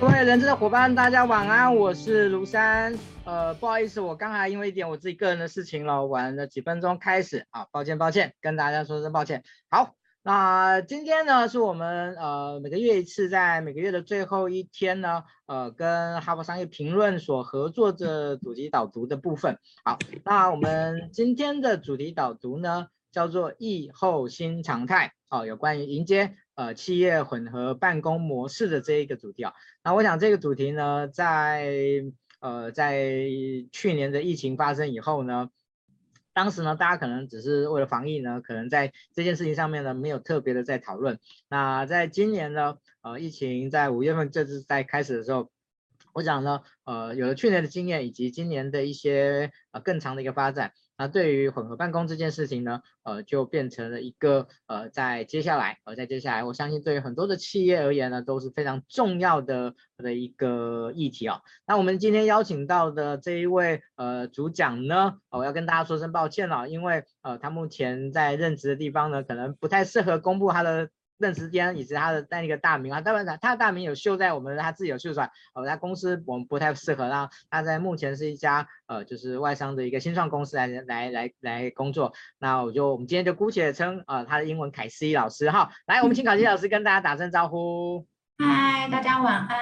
各位人资的伙伴，大家晚安，我是卢山。呃，不好意思，我刚才因为一点我自己个人的事情了，晚了几分钟开始啊，抱歉抱歉，跟大家说声抱歉。好，那今天呢是我们呃每个月一次，在每个月的最后一天呢，呃跟哈佛商业评论所合作的主题导读的部分。好，那我们今天的主题导读呢叫做疫后新常态，哦，有关于迎接。呃，企业混合办公模式的这一个主题啊，那我想这个主题呢，在呃在去年的疫情发生以后呢，当时呢，大家可能只是为了防疫呢，可能在这件事情上面呢，没有特别的在讨论。那在今年呢，呃，疫情在五月份这次在开始的时候，我想呢，呃，有了去年的经验以及今年的一些呃更长的一个发展。那对于混合办公这件事情呢，呃，就变成了一个呃，在接下来，呃，在接下来，我相信对于很多的企业而言呢，都是非常重要的的一个议题啊。那我们今天邀请到的这一位呃主讲呢，我要跟大家说声抱歉了，因为呃，他目前在任职的地方呢，可能不太适合公布他的。认识间以及他的那个大名啊，当然他的大名有秀在我们他自己有秀出来，呃，他公司我们不太适合让他在目前是一家呃就是外商的一个新创公司来来来来工作，那我就我们今天就姑且称呃他的英文凯西老师哈，来我们请凯西老师跟大家打声招呼。嗨，大家晚安，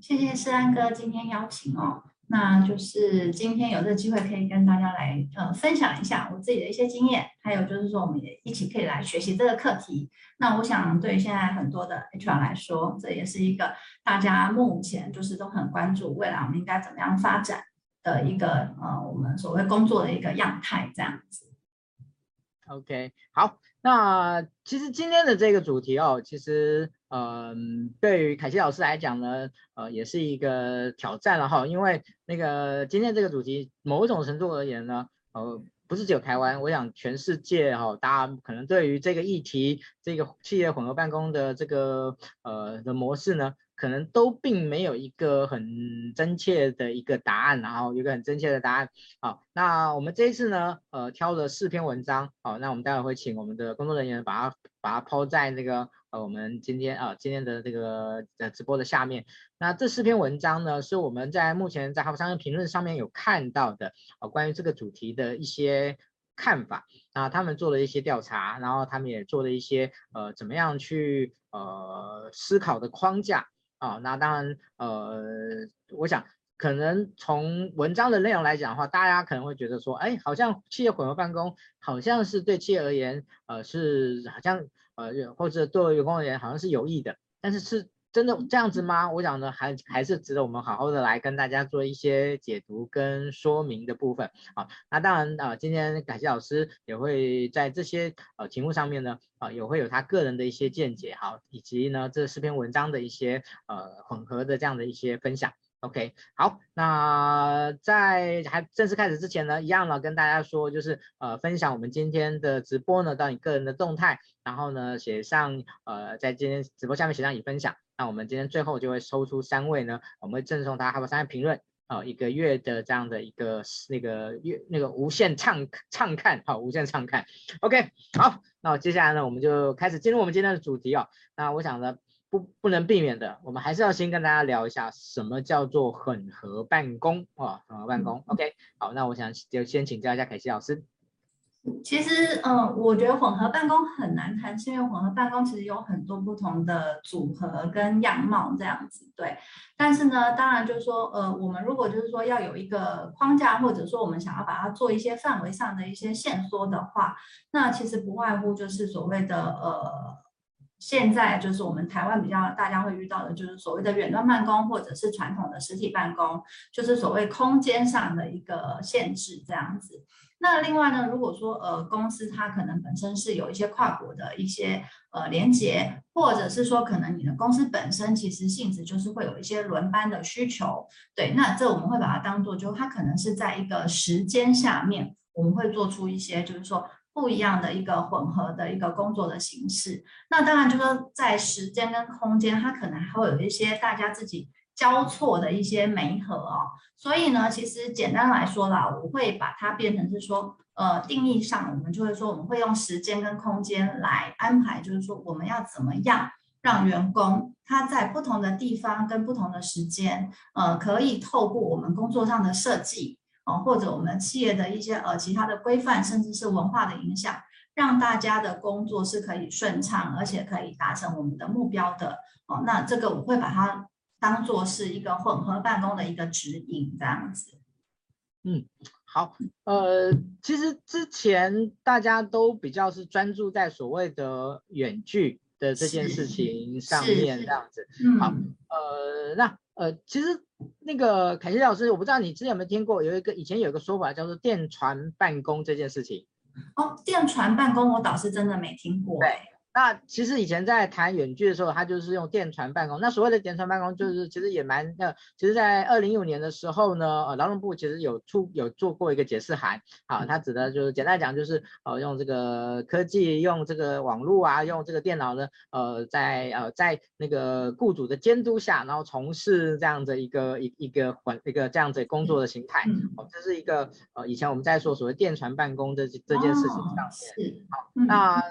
谢谢世安哥今天邀请哦。那就是今天有这个机会可以跟大家来呃分享一下我自己的一些经验，还有就是说我们也一起可以来学习这个课题。那我想对现在很多的 HR 来说，这也是一个大家目前就是都很关注未来我们应该怎么样发展的一个呃我们所谓工作的一个样态这样子。OK，好，那其实今天的这个主题哦，其实。嗯，对于凯西老师来讲呢，呃，也是一个挑战了哈，因为那个今天这个主题，某种程度而言呢，呃，不是只有台湾，我想全世界哈，大家可能对于这个议题，这个企业混合办公的这个呃的模式呢。可能都并没有一个很真切的一个答案，然后一个很真切的答案。好，那我们这一次呢，呃，挑了四篇文章。好，那我们待会会请我们的工作人员把它把它抛在那个呃我们今天啊今天的这个呃直播的下面。那这四篇文章呢，是我们在目前在哈佛商业评论上面有看到的啊关于这个主题的一些看法。那他们做了一些调查，然后他们也做了一些呃怎么样去呃思考的框架。啊、那当然，呃，我想可能从文章的内容来讲的话，大家可能会觉得说，哎，好像企业混合办公，好像是对企业而言，呃，是好像，呃，或者对员工而言，好像是有益的，但是是。真的这样子吗？我想呢，还还是值得我们好好的来跟大家做一些解读跟说明的部分。好，那当然啊、今天感谢老师也会在这些呃题目上面呢，啊、也会有他个人的一些见解，好，以及呢这四篇文章的一些呃混合的这样的一些分享。OK，好，那在还正式开始之前呢，一样呢跟大家说，就是呃分享我们今天的直播呢到你个人的动态，然后呢写上呃在今天直播下面写上已分享，那我们今天最后就会抽出三位呢，我们会赠送他哈佛商业评论啊、一个月的这样的一个那个月那个无限畅畅看好、哦、无限畅看，OK，好，那接下来呢我们就开始进入我们今天的主题哦，那我想呢。不，不能避免的，我们还是要先跟大家聊一下什么叫做混合办公啊，混合办公。嗯、OK，好，那我想就先请教一下凯西老师。其实，嗯，我觉得混合办公很难谈，是因为混合办公其实有很多不同的组合跟样貌这样子，对。但是呢，当然就是说，呃，我们如果就是说要有一个框架，或者说我们想要把它做一些范围上的一些限缩的话，那其实不外乎就是所谓的呃。现在就是我们台湾比较大家会遇到的，就是所谓的远端办公，或者是传统的实体办公，就是所谓空间上的一个限制这样子。那另外呢，如果说呃公司它可能本身是有一些跨国的一些呃连接，或者是说可能你的公司本身其实性质就是会有一些轮班的需求，对，那这我们会把它当做就它可能是在一个时间下面，我们会做出一些就是说。不一样的一个混合的一个工作的形式，那当然就是说在时间跟空间，它可能还会有一些大家自己交错的一些媒合哦。所以呢，其实简单来说啦，我会把它变成是说，呃，定义上我们就会说，我们会用时间跟空间来安排，就是说我们要怎么样让员工他在不同的地方跟不同的时间，呃，可以透过我们工作上的设计，哦、呃，或者我们企业的一些呃其他的规范，甚至是文化的影响，让大家的工作是可以顺畅，而且可以达成我们的目标的。哦、呃，那这个我会把它当做是一个混合办公的一个指引，这样子。嗯。好，呃，其实之前大家都比较是专注在所谓的远距的这件事情上面，这样子。嗯好，呃，那呃，其实那个凯西老师，我不知道你之前有没有听过，有一个以前有一个说法叫做电传办公这件事情。哦，电传办公我倒是真的没听过。对。那其实以前在谈远距的时候，他就是用电传办公。那所谓的电传办公，就是其实也蛮呃，其实，在二零一五年的时候呢，呃，劳动部其实有出有做过一个解释函，好，它指的就是简单讲就是呃，用这个科技，用这个网络啊，用这个电脑呢，呃，在呃在那个雇主的监督下，然后从事这样的一个一一个环一个这样子工作的形态。哦，这是一个呃，以前我们在说所谓电传办公的这件事情上面。好，那。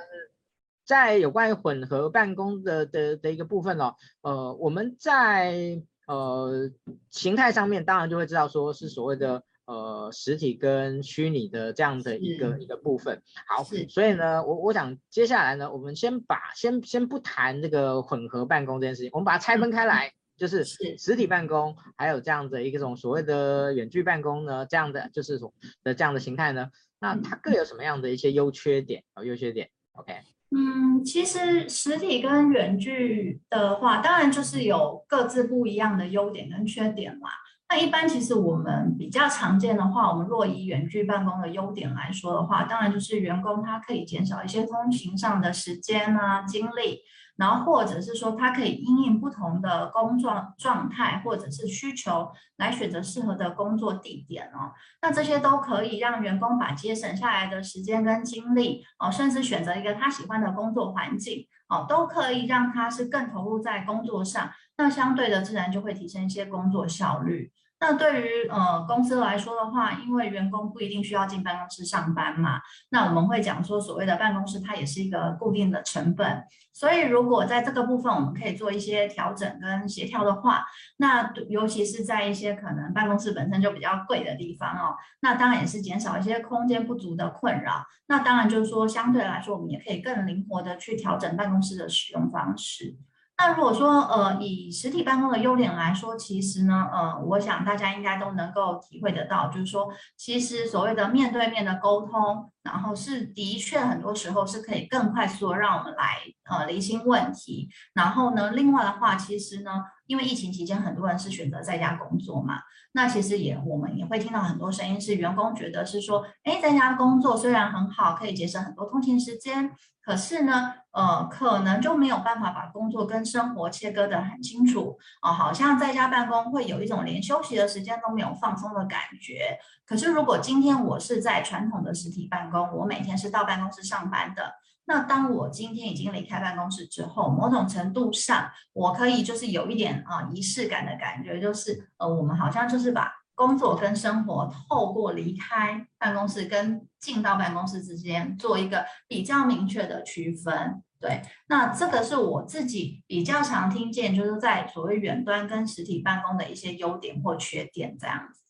在有关于混合办公的的的一个部分哦，呃，我们在呃形态上面当然就会知道说是所谓的呃实体跟虚拟的这样的一个一个部分。好，所以呢，我我想接下来呢，我们先把先先不谈这个混合办公这件事情，我们把它拆分开来，就是实体办公还有这样的一种所谓的远距办公呢，这样的就是说的这样的形态呢，那它各有什么样的一些优缺点啊？优缺点，OK。嗯，其实实体跟远距的话，当然就是有各自不一样的优点跟缺点嘛。那一般其实我们比较常见的话，我们若以远距办公的优点来说的话，当然就是员工他可以减少一些通勤上的时间啊、精力。然后或者是说，他可以因应不同的工作状态或者是需求来选择适合的工作地点哦。那这些都可以让员工把节省下来的时间跟精力哦，甚至选择一个他喜欢的工作环境哦，都可以让他是更投入在工作上。那相对的，自然就会提升一些工作效率。那对于呃公司来说的话，因为员工不一定需要进办公室上班嘛，那我们会讲说所谓的办公室它也是一个固定的成本，所以如果在这个部分我们可以做一些调整跟协调的话，那尤其是在一些可能办公室本身就比较贵的地方哦，那当然也是减少一些空间不足的困扰。那当然就是说相对来说，我们也可以更灵活的去调整办公室的使用方式。那如果说呃以实体办公的优点来说，其实呢呃我想大家应该都能够体会得到，就是说其实所谓的面对面的沟通，然后是的确很多时候是可以更快速的让我们来呃厘清问题。然后呢，另外的话，其实呢，因为疫情期间很多人是选择在家工作嘛，那其实也我们也会听到很多声音是员工觉得是说，哎，在家工作虽然很好，可以节省很多通勤时间。可是呢，呃，可能就没有办法把工作跟生活切割得很清楚啊，好像在家办公会有一种连休息的时间都没有放松的感觉。可是如果今天我是在传统的实体办公，我每天是到办公室上班的，那当我今天已经离开办公室之后，某种程度上，我可以就是有一点啊仪式感的感觉，就是呃，我们好像就是把。工作跟生活透过离开办公室跟进到办公室之间做一个比较明确的区分，对，那这个是我自己比较常听见，就是在所谓远端跟实体办公的一些优点或缺点这样子。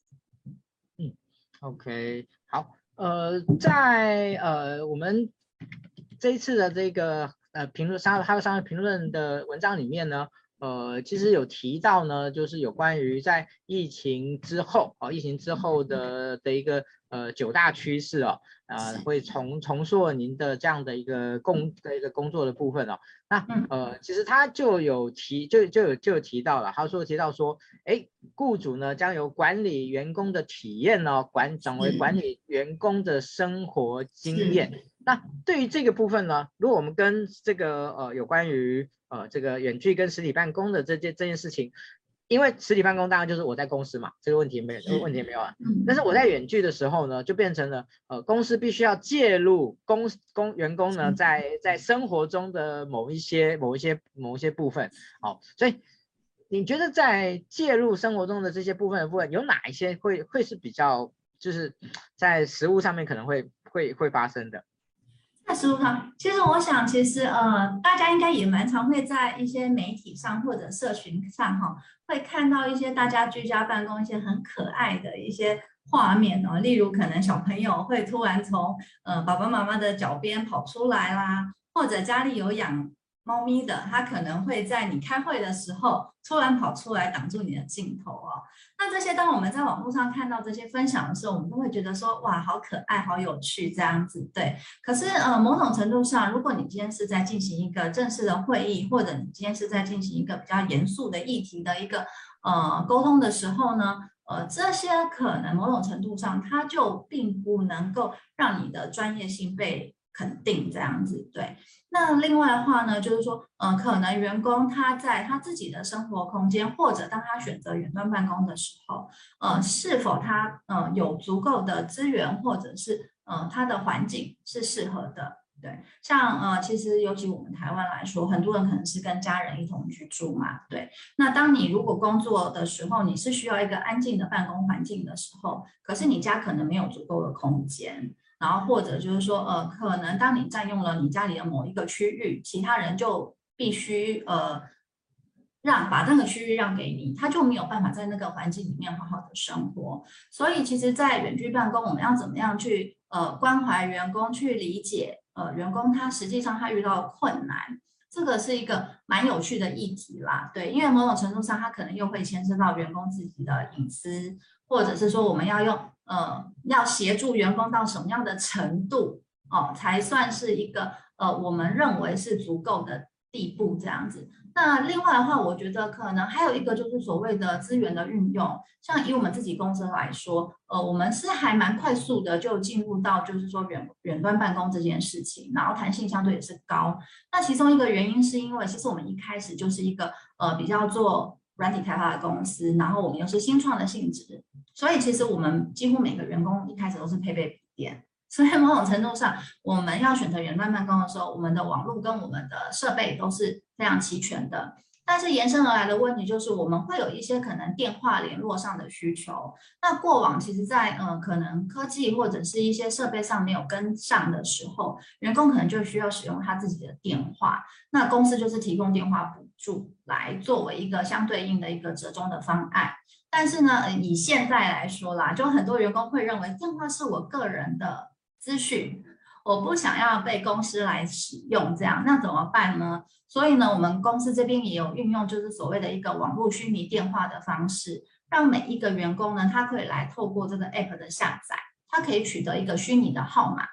嗯，OK，好，呃，在呃我们这一次的这个呃评论商还有商业评论的文章里面呢。呃，其实有提到呢，就是有关于在疫情之后，哦，疫情之后的的一个呃九大趋势哦，呃，会重重塑您的这样的一个工的一个工作的部分哦。那呃，其实他就有提，就就有就有提到了，他说提到说，哎，雇主呢将由管理员工的体验呢，管转为管理员工的生活经验。那对于这个部分呢，如果我们跟这个呃有关于呃，这个远距跟实体办公的这件这件事情，因为实体办公当然就是我在公司嘛，这个问题没有，这个问题没有啊。但是我在远距的时候呢，就变成了呃，公司必须要介入公公员工呢在在生活中的某一些某一些某一些部分。好，所以你觉得在介入生活中的这些部分的部分，有哪一些会会是比较就是在实物上面可能会会会发生的？在实务上，其实我想，其实呃，大家应该也蛮常会在一些媒体上或者社群上哈，会看到一些大家居家办公一些很可爱的一些画面哦，例如可能小朋友会突然从呃爸爸妈妈的脚边跑出来啦，或者家里有养。猫咪的，它可能会在你开会的时候突然跑出来挡住你的镜头哦。那这些，当我们在网络上看到这些分享的时候，我们都会觉得说，哇，好可爱，好有趣，这样子。对。可是，呃，某种程度上，如果你今天是在进行一个正式的会议，或者你今天是在进行一个比较严肃的议题的一个呃沟通的时候呢，呃，这些可能某种程度上，它就并不能够让你的专业性被肯定，这样子。对。那另外的话呢，就是说，呃，可能员工他在他自己的生活空间，或者当他选择远端办公的时候，呃，是否他呃有足够的资源，或者是呃他的环境是适合的？对，像呃，其实尤其我们台湾来说，很多人可能是跟家人一同居住嘛，对。那当你如果工作的时候，你是需要一个安静的办公环境的时候，可是你家可能没有足够的空间。然后或者就是说，呃，可能当你占用了你家里的某一个区域，其他人就必须呃让把那个区域让给你，他就没有办法在那个环境里面好好的生活。所以其实，在远距办公，我们要怎么样去呃关怀员工，去理解呃员工他实际上他遇到困难，这个是一个蛮有趣的议题啦。对，因为某种程度上，它可能又会牵涉到员工自己的隐私，或者是说我们要用。呃，要协助员工到什么样的程度哦，才算是一个呃，我们认为是足够的地步这样子。那另外的话，我觉得可能还有一个就是所谓的资源的运用，像以我们自己公司来说，呃，我们是还蛮快速的就进入到就是说远远端办公这件事情，然后弹性相对也是高。那其中一个原因是因为其实我们一开始就是一个呃比较做。软体开发的公司，然后我们又是新创的性质，所以其实我们几乎每个员工一开始都是配备笔电，所以某种程度上，我们要选择远端办公的时候，我们的网络跟我们的设备都是非常齐全的。但是延伸而来的问题就是，我们会有一些可能电话联络上的需求。那过往其实在，在呃可能科技或者是一些设备上没有跟上的时候，员工可能就需要使用他自己的电话。那公司就是提供电话补助来作为一个相对应的一个折中的方案。但是呢，以现在来说啦，就很多员工会认为电话是我个人的资讯。我不想要被公司来使用，这样那怎么办呢？所以呢，我们公司这边也有运用，就是所谓的一个网络虚拟电话的方式，让每一个员工呢，他可以来透过这个 app 的下载，他可以取得一个虚拟的号码。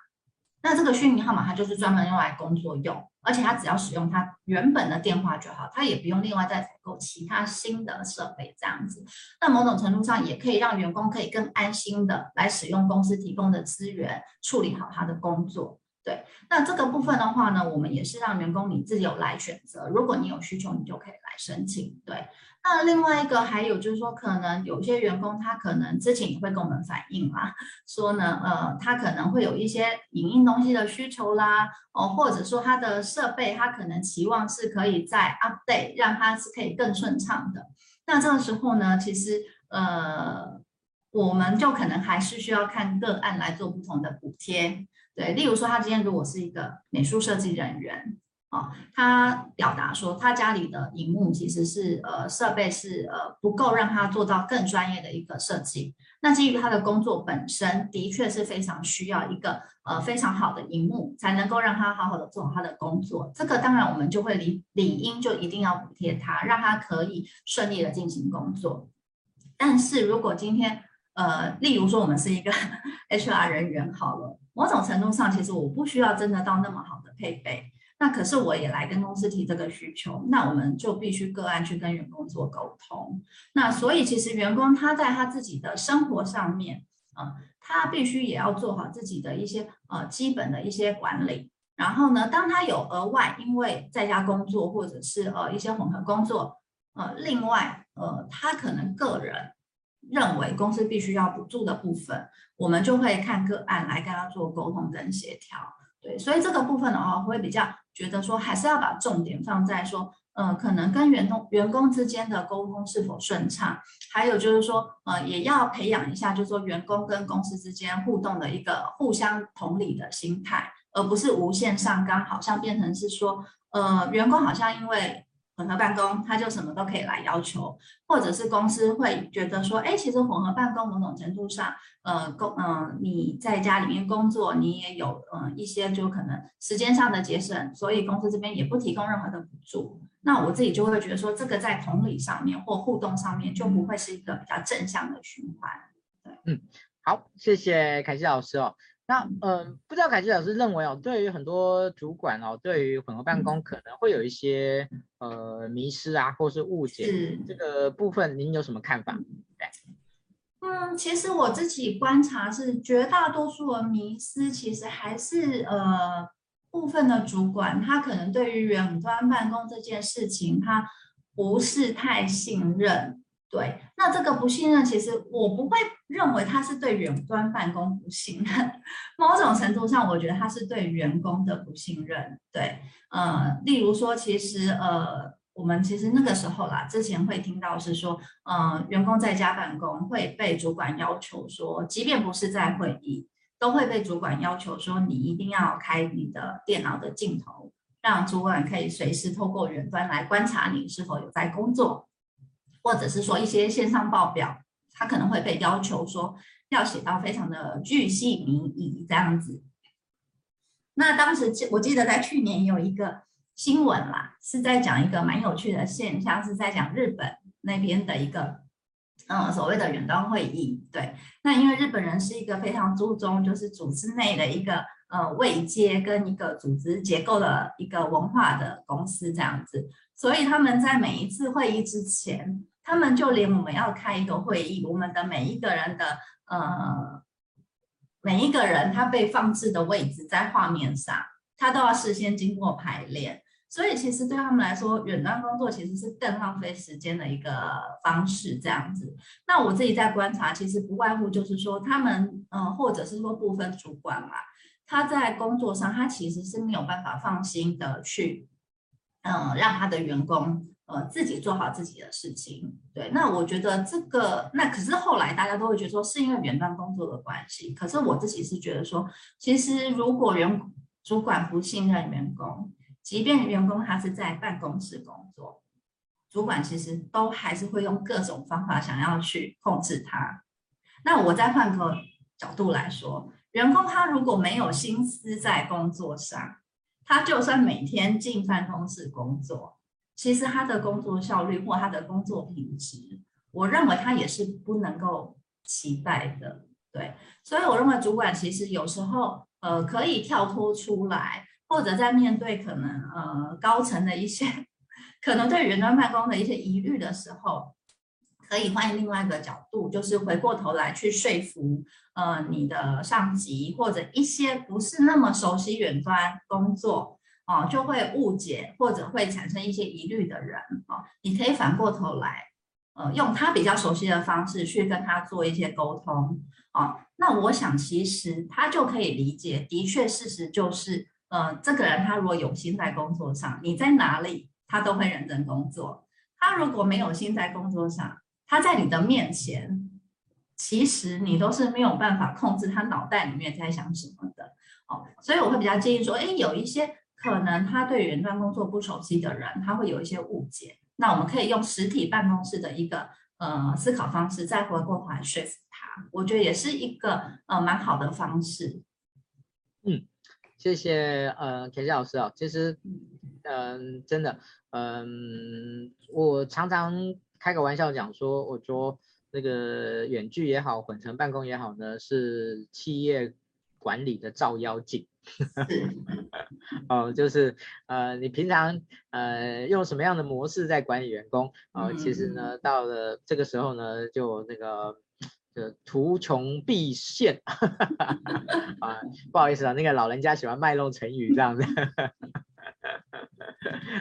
那这个虚拟号码，它就是专门用来工作用，而且他只要使用他原本的电话就好，他也不用另外再采购其他新的设备这样子。那某种程度上，也可以让员工可以更安心的来使用公司提供的资源，处理好他的工作。对，那这个部分的话呢，我们也是让员工你自己有来选择，如果你有需求，你就可以来申请。对。那另外一个还有就是说，可能有些员工他可能之前也会跟我们反映啦，说呢，呃，他可能会有一些影印东西的需求啦，哦，或者说他的设备他可能期望是可以再 update，让他是可以更顺畅的。那这个时候呢，其实呃，我们就可能还是需要看个案来做不同的补贴。对，例如说他今天如果是一个美术设计人员。哦，他表达说，他家里的荧幕其实是呃设备是呃不够让他做到更专业的一个设计。那基于他的工作本身的确是非常需要一个呃非常好的荧幕，才能够让他好好的做好他的工作。这个当然我们就会理理应就一定要补贴他，让他可以顺利的进行工作。但是如果今天呃，例如说我们是一个 HR 人员好了，某种程度上其实我不需要真的到那么好的配备。那可是我也来跟公司提这个需求，那我们就必须个案去跟员工做沟通。那所以其实员工他在他自己的生活上面，啊，他必须也要做好自己的一些呃基本的一些管理。然后呢，当他有额外因为在家工作或者是呃一些混合工作，呃，另外呃他可能个人认为公司必须要补助的部分，我们就会看个案来跟他做沟通跟协调。对，所以这个部分的话，会比较觉得说，还是要把重点放在说，呃，可能跟员工员工之间的沟通是否顺畅，还有就是说，呃，也要培养一下，就是说员工跟公司之间互动的一个互相同理的心态，而不是无限上纲，好像变成是说，呃，员工好像因为混合办公，他就什么都可以来要求，或者是公司会觉得说，哎，其实混合办公某种程度上，呃，工，嗯、呃，你在家里面工作，你也有，呃，一些就可能时间上的节省，所以公司这边也不提供任何的补助。那我自己就会觉得说，这个在同理上面或互动上面就不会是一个比较正向的循环。对，嗯，好，谢谢凯西老师哦。那嗯、呃，不知道凯西老师认为哦，对于很多主管哦，对于混合办公可能会有一些呃迷失啊，或是误解，是这个部分您有什么看法？对，嗯，其实我自己观察是，绝大多数的迷失其实还是呃部分的主管，他可能对于远端办公这件事情，他不是太信任。对，那这个不信任，其实我不会认为他是对远端办公不信任，某种程度上，我觉得他是对员工的不信任。对，呃，例如说，其实呃，我们其实那个时候啦，之前会听到是说，呃，员工在家办公会被主管要求说，即便不是在会议，都会被主管要求说，你一定要开你的电脑的镜头，让主管可以随时透过远端来观察你是否有在工作。或者是说一些线上报表，他可能会被要求说要写到非常的巨细靡遗这样子。那当时记我记得在去年有一个新闻啦，是在讲一个蛮有趣的现象，是在讲日本那边的一个嗯所谓的远端会议。对，那因为日本人是一个非常注重就是组织内的一个呃位阶跟一个组织结构的一个文化的公司这样子，所以他们在每一次会议之前。他们就连我们要开一个会议，我们的每一个人的呃，每一个人他被放置的位置在画面上，他都要事先经过排练。所以其实对他们来说，远端工作其实是更浪费时间的一个方式。这样子，那我自己在观察，其实不外乎就是说，他们呃，或者是说部分主管嘛，他在工作上他其实是没有办法放心的去，嗯、呃，让他的员工。呃，自己做好自己的事情，对。那我觉得这个，那可是后来大家都会觉得说，是因为远端工作的关系。可是我自己是觉得说，其实如果员主管不信任员工，即便员工他是在办公室工作，主管其实都还是会用各种方法想要去控制他。那我再换个角度来说，员工他如果没有心思在工作上，他就算每天进办公室工作。其实他的工作效率或他的工作品质，我认为他也是不能够期待的，对。所以我认为主管其实有时候呃可以跳脱出来，或者在面对可能呃高层的一些 可能对远端办公的一些疑虑的时候，可以换另外一个角度，就是回过头来去说服呃你的上级或者一些不是那么熟悉远端工作。哦，就会误解或者会产生一些疑虑的人，哦，你可以反过头来，呃，用他比较熟悉的方式去跟他做一些沟通，哦，那我想其实他就可以理解，的确事实就是，呃，这个人他如果有心在工作上，你在哪里他都会认真工作；他如果没有心在工作上，他在你的面前，其实你都是没有办法控制他脑袋里面在想什么的，哦，所以我会比较建议说，哎，有一些。可能他对远端工作不熟悉的人，他会有一些误解。那我们可以用实体办公室的一个呃思考方式，再回过头来说服他。我觉得也是一个呃蛮好的方式。嗯，谢谢呃凯西老师啊、哦。其实嗯、呃，真的嗯、呃，我常常开个玩笑讲说，我说那个远距也好，混成办公也好呢，是企业管理的照妖镜。哦，就是呃，你平常呃用什么样的模式在管理员工哦、呃？其实呢，到了这个时候呢，就那个就图穷匕现 啊，不好意思啊，那个老人家喜欢卖弄成语这样子。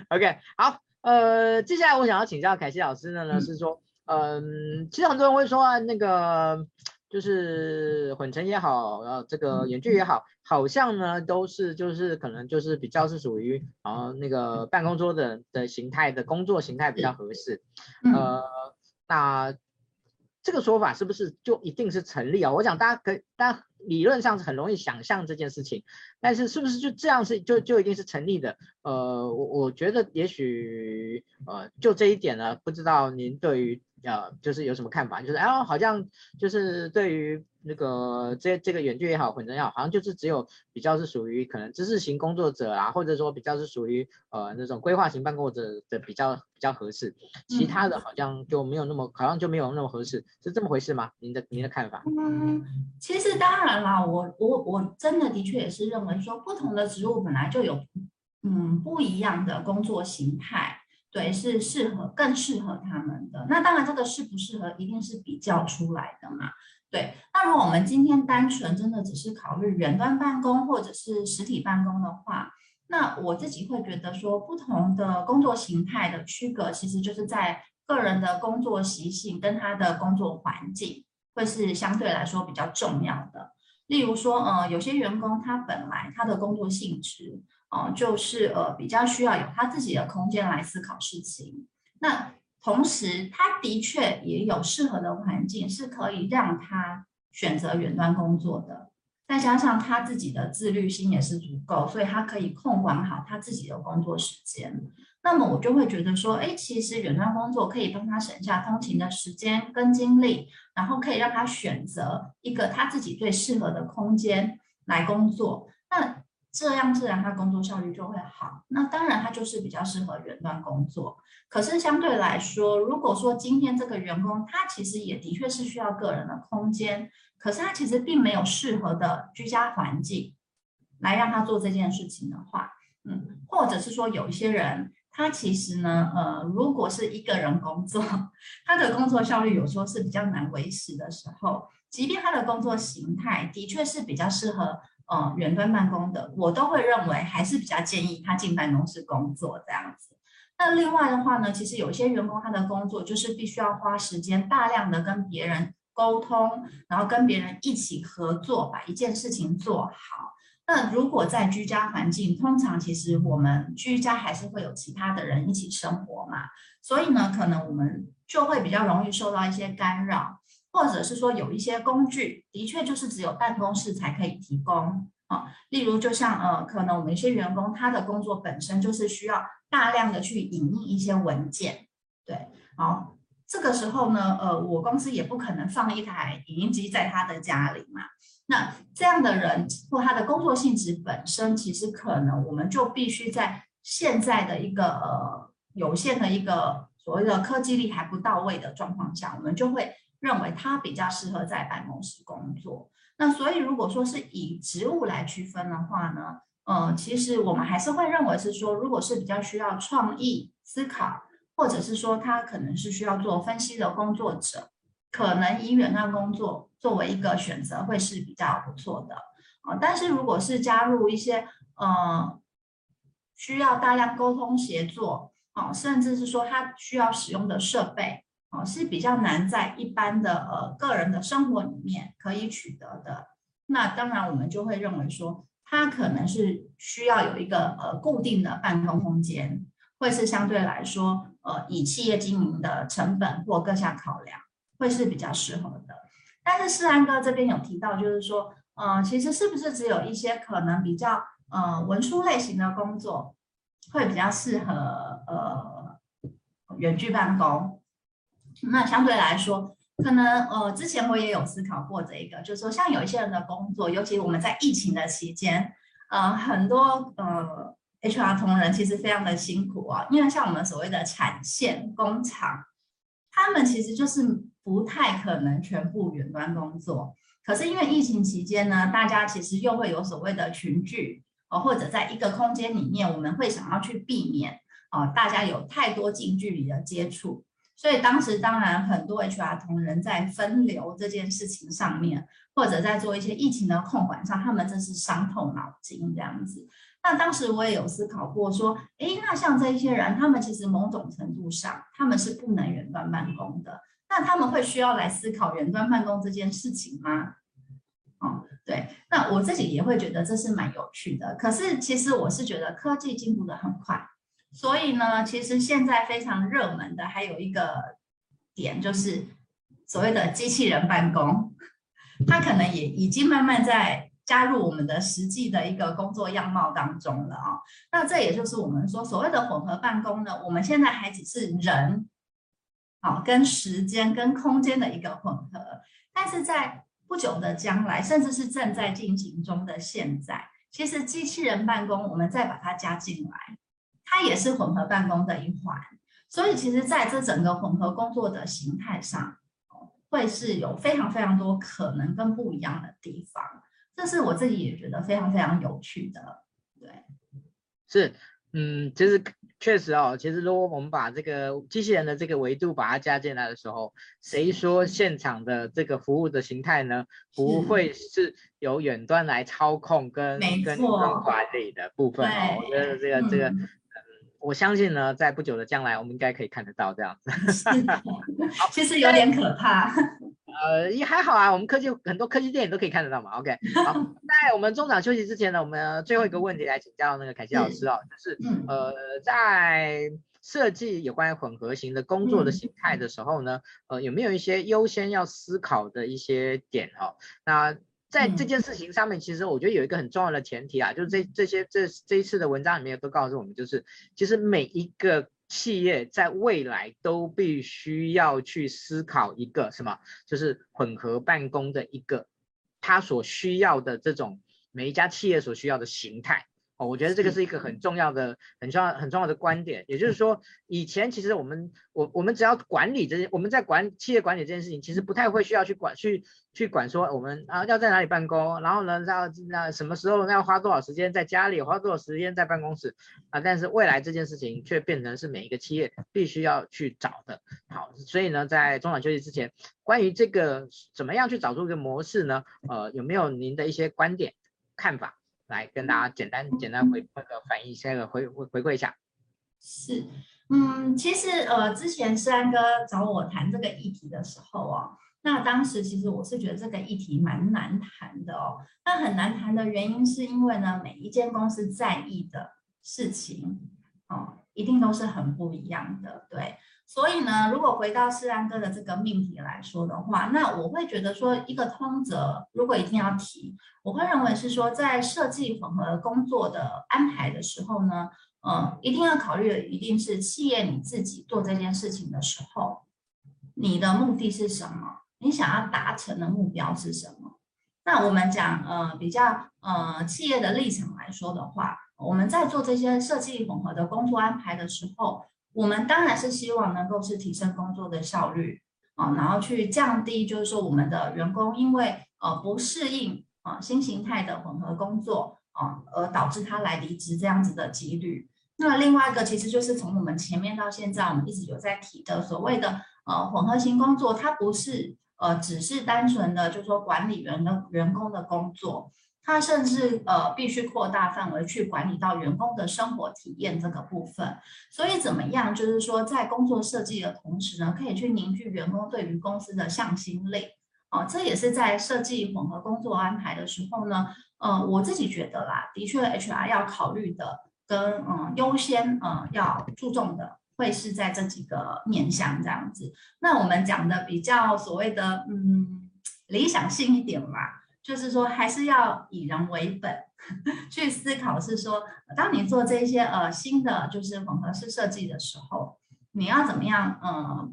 OK，好，呃，接下来我想要请教凯西老师的呢，是说，嗯、呃，其实很多人会说啊，那个。就是混成也好，呃，这个远距也好，好像呢都是就是可能就是比较是属于啊那个办公桌的的形态的工作形态比较合适，呃，那这个说法是不是就一定是成立啊？我想大家可以，大家理论上是很容易想象这件事情，但是是不是就这样是就就一定是成立的？呃，我我觉得也许呃就这一点呢，不知道您对于。呃，就是有什么看法？就是哎，好像就是对于那个这这个远距也好，混成也好，好像就是只有比较是属于可能知识型工作者啊，或者说比较是属于呃那种规划型办公者的比较比较合适，其他的好像就没有那么，嗯、好像就没有那么合适，是这么回事吗？您的您的看法？嗯，其实当然啦，我我我真的的确也是认为说，不同的职务本来就有嗯不一样的工作形态。对，是适合更适合他们的。那当然，这个适不适合一定是比较出来的嘛。对，那如果我们今天单纯真的只是考虑远端办公或者是实体办公的话，那我自己会觉得说，不同的工作形态的区隔，其实就是在个人的工作习性跟他的工作环境，会是相对来说比较重要的。例如说，呃，有些员工他本来他的工作性质。哦，就是呃，比较需要有他自己的空间来思考事情。那同时，他的确也有适合的环境，是可以让他选择远端工作的。再加上他自己的自律性也是足够，所以他可以控管好他自己的工作时间。那么我就会觉得说，哎，其实远端工作可以帮他省下通勤的时间跟精力，然后可以让他选择一个他自己最适合的空间来工作。这样自然他工作效率就会好。那当然他就是比较适合远端工作。可是相对来说，如果说今天这个员工他其实也的确是需要个人的空间，可是他其实并没有适合的居家环境来让他做这件事情的话，嗯，或者是说有一些人他其实呢，呃，如果是一个人工作，他的工作效率有时候是比较难维持的时候，即便他的工作形态的确是比较适合。呃，远端办公的，我都会认为还是比较建议他进办公室工作这样子。那另外的话呢，其实有些员工他的工作就是必须要花时间大量的跟别人沟通，然后跟别人一起合作，把一件事情做好。那如果在居家环境，通常其实我们居家还是会有其他的人一起生活嘛，所以呢，可能我们就会比较容易受到一些干扰。或者是说有一些工具，的确就是只有办公室才可以提供啊。例如，就像呃，可能我们一些员工他的工作本身就是需要大量的去影印一些文件，对，好，这个时候呢，呃，我公司也不可能放一台影印机在他的家里嘛。那这样的人或他的工作性质本身，其实可能我们就必须在现在的一个呃有限的一个所谓的科技力还不到位的状况下，我们就会。认为他比较适合在办公室工作，那所以如果说是以职务来区分的话呢，呃，其实我们还是会认为是说，如果是比较需要创意思考，或者是说他可能是需要做分析的工作者，可能以远端工作作为一个选择会是比较不错的啊，呃。但是如果是加入一些呃需要大量沟通协作，哦，甚至是说他需要使用的设备。是比较难在一般的呃个人的生活里面可以取得的。那当然，我们就会认为说，它可能是需要有一个呃固定的办公空间，会是相对来说呃以企业经营的成本或各项考量，会是比较适合的。但是世安哥这边有提到，就是说，呃，其实是不是只有一些可能比较呃文书类型的工作，会比较适合呃远距办公？那相对来说，可能呃，之前我也有思考过这一个，就是说，像有一些人的工作，尤其我们在疫情的期间，呃，很多呃 HR 同仁其实非常的辛苦啊，因为像我们所谓的产线工厂，他们其实就是不太可能全部远端工作。可是因为疫情期间呢，大家其实又会有所谓的群聚，呃，或者在一个空间里面，我们会想要去避免呃，大家有太多近距离的接触。所以当时当然很多 HR 同仁在分流这件事情上面，或者在做一些疫情的控管上，他们真是伤透脑筋这样子。那当时我也有思考过，说，诶，那像这一些人，他们其实某种程度上他们是不能远端办公的，那他们会需要来思考远端办公这件事情吗？哦，对，那我自己也会觉得这是蛮有趣的。可是其实我是觉得科技进步的很快。所以呢，其实现在非常热门的还有一个点，就是所谓的机器人办公。它可能也已经慢慢在加入我们的实际的一个工作样貌当中了啊。那这也就是我们说所谓的混合办公呢，我们现在还只是人，好，跟时间跟空间的一个混合，但是在不久的将来，甚至是正在进行中的现在，其实机器人办公，我们再把它加进来，它也是混合办公的一环。所以，其实在这整个混合工作的形态上，会是有非常非常多可能跟不一样的地方。这是我自己也觉得非常非常有趣的。对，是，嗯，其实确实哦，其实如果我们把这个机器人的这个维度把它加进来的时候，谁说现场的这个服务的形态呢？不会是由远端来操控跟跟跟管理的部分哦？我觉得这个这个。嗯我相信呢，在不久的将来，我们应该可以看得到这样子。好，其实有点可怕。呃，也还好啊，我们科技很多科技电影都可以看得到嘛。OK，好，在我们中场休息之前呢，我们最后一个问题来请教那个凯西老师哦，就是呃，在设计有关于混合型的工作的形态的时候呢，呃，有没有一些优先要思考的一些点哦？那在这件事情上面，其实我觉得有一个很重要的前提啊，就是这这些这这一次的文章里面都告诉我们，就是其实每一个企业在未来都必须要去思考一个什么，就是混合办公的一个它所需要的这种每一家企业所需要的形态。哦，我觉得这个是一个很重要的、很重要、很重要的观点。也就是说，以前其实我们我我们只要管理这些，我们在管企业管理这件事情，其实不太会需要去管去去管说我们啊要在哪里办公，然后呢要那什么时候要花多少时间在家里，花多少时间在办公室啊。但是未来这件事情却变成是每一个企业必须要去找的。好，所以呢，在中场休息之前，关于这个怎么样去找出一个模式呢？呃，有没有您的一些观点看法？来跟大家简单简单回那个反映一下，回回回馈一下。是，嗯，其实呃，之前世安哥找我谈这个议题的时候哦，那当时其实我是觉得这个议题蛮难谈的哦。那很难谈的原因是因为呢，每一间公司在意的事情哦，一定都是很不一样的，对。所以呢，如果回到世安哥的这个命题来说的话，那我会觉得说一个通则，如果一定要提，我会认为是说在设计混合工作的安排的时候呢，呃，一定要考虑的一定是企业你自己做这件事情的时候，你的目的是什么？你想要达成的目标是什么？那我们讲呃比较呃企业的立场来说的话，我们在做这些设计混合的工作安排的时候。我们当然是希望能够是提升工作的效率啊，然后去降低就是说我们的员工因为呃不适应啊新形态的混合工作啊，而导致他来离职这样子的几率。那另外一个其实就是从我们前面到现在，我们一直有在提的所谓的呃混合型工作，它不是呃只是单纯的就是说管理员的员工的工作。他甚至呃必须扩大范围去管理到员工的生活体验这个部分，所以怎么样？就是说在工作设计的同时呢，可以去凝聚员工对于公司的向心力哦。这也是在设计混合工作安排的时候呢，呃，我自己觉得啦，的确 HR 要考虑的跟嗯优先嗯要注重的会是在这几个面向这样子。那我们讲的比较所谓的嗯理想性一点嘛。就是说，还是要以人为本 去思考。是说，当你做这些呃新的就是混合式设计的时候，你要怎么样？呃，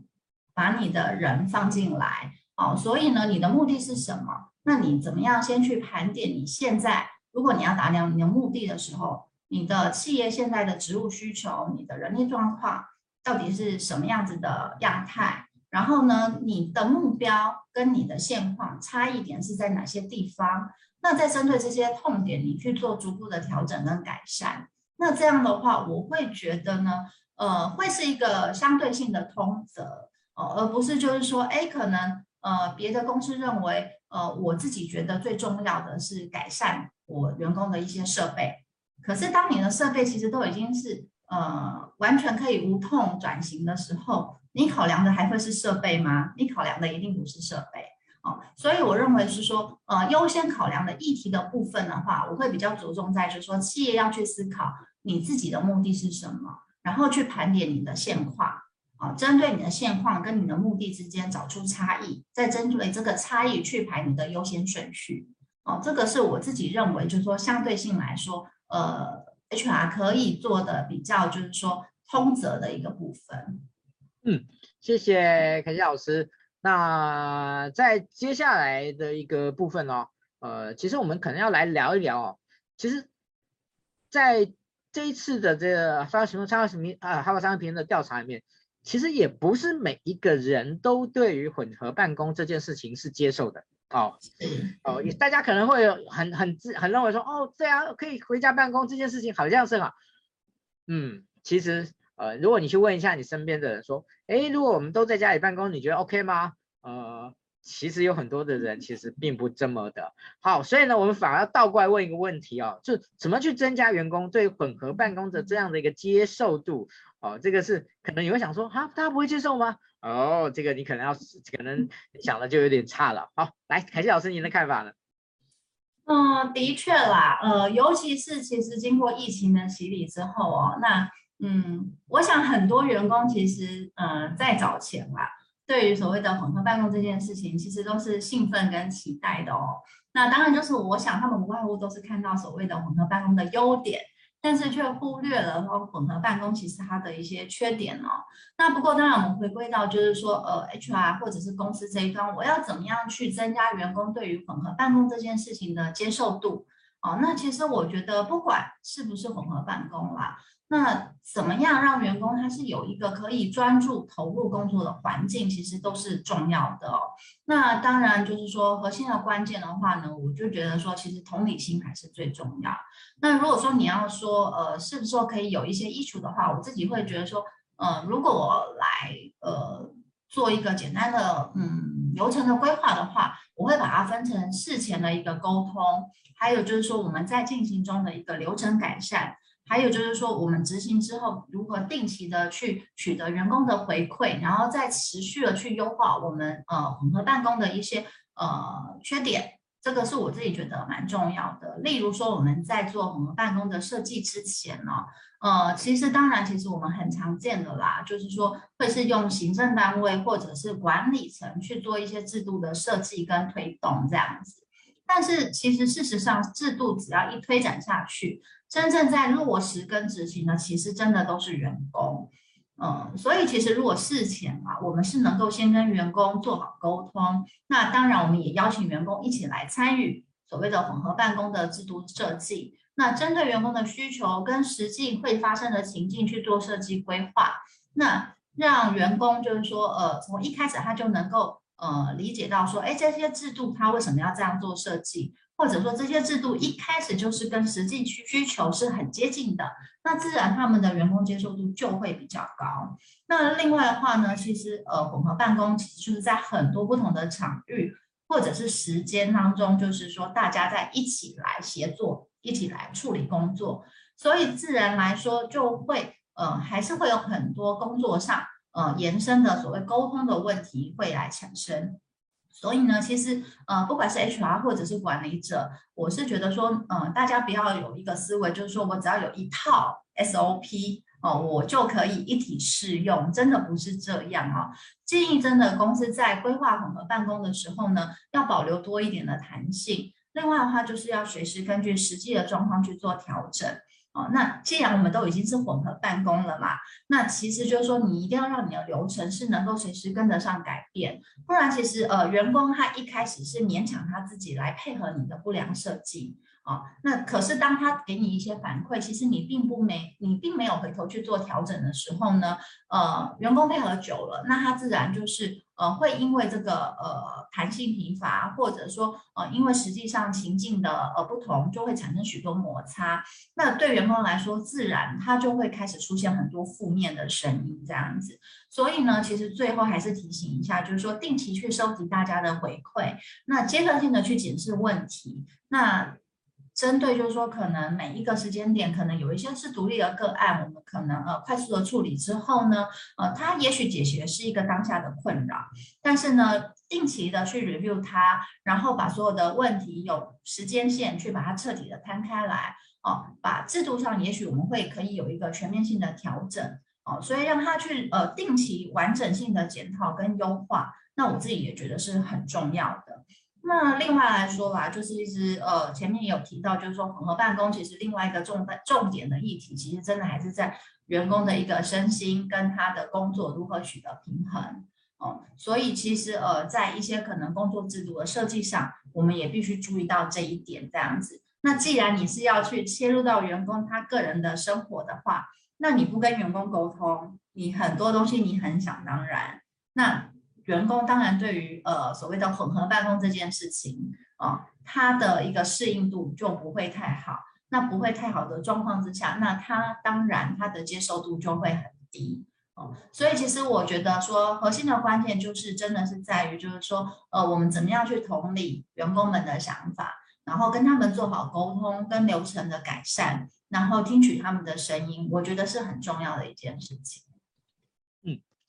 把你的人放进来哦。所以呢，你的目的是什么？那你怎么样先去盘点你现在？如果你要达到你的目的的时候，你的企业现在的职务需求、你的人力状况到底是什么样子的样态？然后呢，你的目标跟你的现况差异点是在哪些地方？那再针对这些痛点，你去做逐步的调整跟改善。那这样的话，我会觉得呢，呃，会是一个相对性的通则哦，而不是就是说，哎，可能呃别的公司认为，呃，我自己觉得最重要的是改善我员工的一些设备。可是当你的设备其实都已经是呃完全可以无痛转型的时候。你考量的还会是设备吗？你考量的一定不是设备哦，所以我认为是说，呃，优先考量的议题的部分的话，我会比较着重在就是说，企业要去思考你自己的目的是什么，然后去盘点你的现况啊，针对你的现况跟你的目的之间找出差异，再针对这个差异去排你的优先顺序。哦，这个是我自己认为，就是说相对性来说，呃，HR 可以做的比较就是说通则的一个部分。嗯，谢谢凯西老师。那在接下来的一个部分哦，呃，其实我们可能要来聊一聊哦，其实，在这一次的这个发什么参考什么啊，哈佛商业评论的调查里面，其实也不是每一个人都对于混合办公这件事情是接受的。哦，哦，大家可能会有很很自很认为说，哦，这样可以回家办公这件事情好像是啊，嗯，其实呃，如果你去问一下你身边的人说，诶，如果我们都在家里办公，你觉得 OK 吗？呃，其实有很多的人其实并不这么的好，所以呢，我们反而要倒过来问一个问题哦，就怎么去增加员工对混合办公的这样的一个接受度？哦，这个是可能你会想说，哈，大家不会接受吗？哦，这个你可能要可能想的就有点差了。好，来，凯西老师，您的看法呢？嗯，的确啦，呃，尤其是其实经过疫情的洗礼之后哦，那嗯，我想很多员工其实嗯在早前啦，对于所谓的混合办公这件事情，其实都是兴奋跟期待的哦。那当然就是我想他们无外乎都是看到所谓的混合办公的优点。但是却忽略了说混合办公其实它的一些缺点哦。那不过当然我们回归到就是说呃 HR 或者是公司这一端，我要怎么样去增加员工对于混合办公这件事情的接受度哦？那其实我觉得不管是不是混合办公啦。那怎么样让员工他是有一个可以专注投入工作的环境，其实都是重要的哦。那当然就是说核心的关键的话呢，我就觉得说其实同理心还是最重要。那如果说你要说呃是不是说可以有一些益处的话，我自己会觉得说，呃如果我来呃做一个简单的嗯流程的规划的话，我会把它分成事前的一个沟通，还有就是说我们在进行中的一个流程改善。还有就是说，我们执行之后如何定期的去取得员工的回馈，然后再持续的去优化我们呃混合办公的一些呃缺点，这个是我自己觉得蛮重要的。例如说，我们在做混合办公的设计之前呢，呃，其实当然其实我们很常见的啦，就是说会是用行政单位或者是管理层去做一些制度的设计跟推动这样子。但是其实事实上，制度只要一推展下去，真正在落实跟执行的，其实真的都是员工。嗯，所以其实如果事前啊，我们是能够先跟员工做好沟通，那当然我们也邀请员工一起来参与所谓的混合办公的制度设计。那针对员工的需求跟实际会发生的情境去做设计规划，那让员工就是说，呃，从一开始他就能够。呃，理解到说，哎，这些制度它为什么要这样做设计，或者说这些制度一开始就是跟实际需需求是很接近的，那自然他们的员工接受度就会比较高。那另外的话呢，其实呃，混合办公其实就是在很多不同的场域或者是时间当中，就是说大家在一起来协作，一起来处理工作，所以自然来说就会呃，还是会有很多工作上。呃，延伸的所谓沟通的问题会来产生，所以呢，其实呃，不管是 HR 或者是管理者，我是觉得说，呃，大家不要有一个思维，就是说我只要有一套 SOP 哦，呃，我就可以一体适用，真的不是这样啊，哦。建议真的公司在规划混合办公的时候呢，要保留多一点的弹性。另外的话，就是要随时根据实际的状况去做调整。哦，那既然我们都已经是混合办公了嘛，那其实就是说，你一定要让你的流程是能够随时跟得上改变，不然其实呃，员工他一开始是勉强他自己来配合你的不良设计。啊、哦，那可是当他给你一些反馈，其实你并不没，你并没有回头去做调整的时候呢，呃，员工配合久了，那他自然就是呃会因为这个呃弹性疲乏，或者说呃因为实际上情境的呃不同，就会产生许多摩擦。那对员工来说，自然他就会开始出现很多负面的声音这样子。所以呢，其实最后还是提醒一下，就是说定期去收集大家的回馈，那阶段性的去检视问题，那。针对就是说，可能每一个时间点，可能有一些是独立的个案，我们可能呃快速的处理之后呢，呃，它也许解决是一个当下的困扰，但是呢，定期的去 review 它，然后把所有的问题有时间线去把它彻底的摊开来，哦，把制度上也许我们会可以有一个全面性的调整。哦，所以让他去呃定期完整性的检讨跟优化，那我自己也觉得是很重要的。那另外来说吧，就是一直呃前面也有提到，就是说混合办公其实另外一个重重点的议题，其实真的还是在员工的一个身心跟他的工作如何取得平衡哦。所以其实呃在一些可能工作制度的设计上，我们也必须注意到这一点这样子。那既然你是要去切入到员工他个人的生活的话，那你不跟员工沟通，你很多东西你很想当然，那员工当然对于呃所谓的混合办公这件事情啊、他的一个适应度就不会太好。那不会太好的状况之下，那他当然他的接受度就会很低哦、所以其实我觉得说核心的关键就是真的是在于就是说呃我们怎么样去同理员工们的想法。然后跟他们做好沟通跟流程的改善，然后听取他们的声音，我觉得是很重要的一件事情。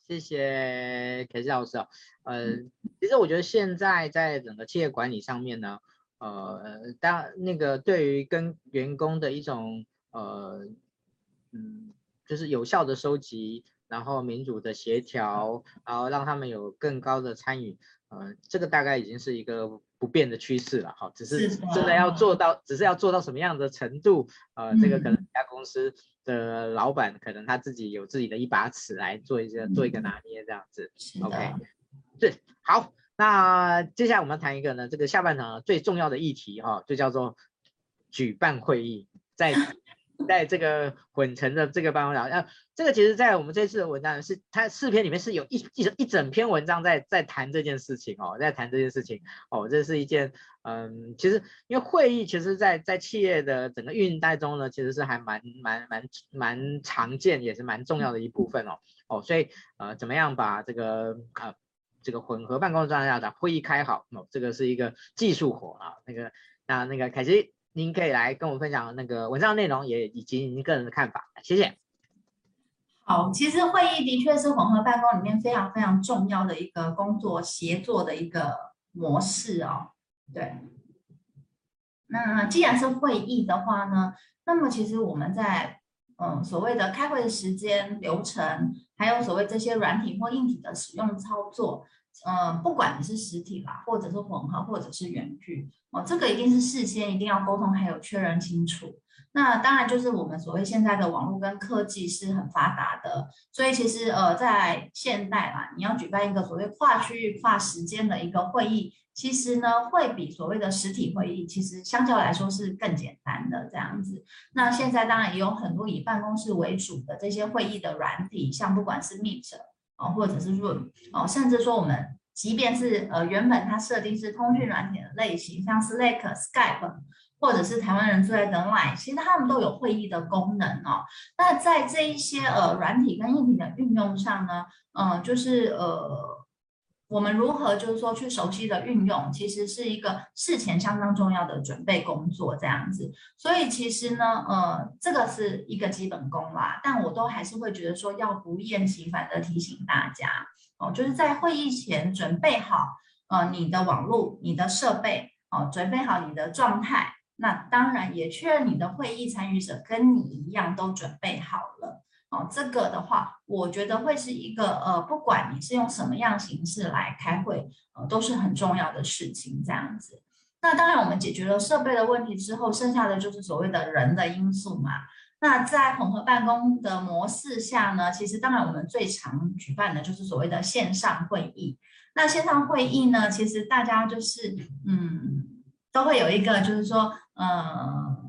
嗯，谢谢凯西老师。呃，其实我觉得现在在整个企业管理上面呢，呃，当那个对于跟员工的一种呃，嗯，就是有效的收集，然后民主的协调，然后让他们有更高的参与，呃，这个大概已经是一个。不变的趋势了，哈，只是真的要做到，只是要做到什么样的程度，呃，这个可能一家公司的老板可能他自己有自己的一把尺来做一些做一个拿捏这样子，OK，对，好，那接下来我们要谈一个呢，这个下半场最重要的议题哈，就叫做举办会议，在。在这个混成的这个办公室，啊，这个其实，在我们这次的文章是，它四篇里面是有一一整一整篇文章在在谈这件事情哦，在谈这件事情哦，这是一件，嗯，其实因为会议，其实在在企业的整个运营当中呢，其实是还蛮蛮蛮蛮常见，也是蛮重要的一部分哦哦，所以呃，怎么样把这个呃这个混合办公状态下的会议开好哦，这个是一个技术活啊，那个那那个凯西。您可以来跟我分享那个文章内容，也以及您个人的看法，谢谢。好，其实会议的确是混合办公里面非常非常重要的一个工作协作的一个模式哦。对，那既然是会议的话呢，那么其实我们在嗯所谓的开会的时间流程，还有所谓这些软体或硬体的使用操作。嗯，不管你是实体啦，或者是混合，或者是远距，哦，这个一定是事先一定要沟通，还有确认清楚。那当然就是我们所谓现在的网络跟科技是很发达的，所以其实呃，在现代啦，你要举办一个所谓跨区域、跨时间的一个会议，其实呢会比所谓的实体会议，其实相较来说是更简单的这样子。那现在当然也有很多以办公室为主的这些会议的软体，像不管是 Meet。哦，或者是 Room 哦，甚至说我们即便是呃原本它设定是通讯软体的类型，像 Slack、Skype，或者是台湾人最爱的 Line，其实他们都有会议的功能哦。那在这一些呃软体跟硬体的运用上呢，嗯、呃，就是呃。我们如何就是说去熟悉的运用，其实是一个事前相当重要的准备工作，这样子。所以其实呢，呃，这个是一个基本功啦。但我都还是会觉得说，要不厌其烦的提醒大家哦，就是在会议前准备好，呃，你的网络、你的设备哦，准备好你的状态。那当然也确认你的会议参与者跟你一样都准备好了。哦，这个的话，我觉得会是一个呃，不管你是用什么样形式来开会，呃，都是很重要的事情。这样子，那当然我们解决了设备的问题之后，剩下的就是所谓的人的因素嘛。那在混合办公的模式下呢，其实当然我们最常举办的就是所谓的线上会议。那线上会议呢，其实大家就是嗯，都会有一个就是说呃。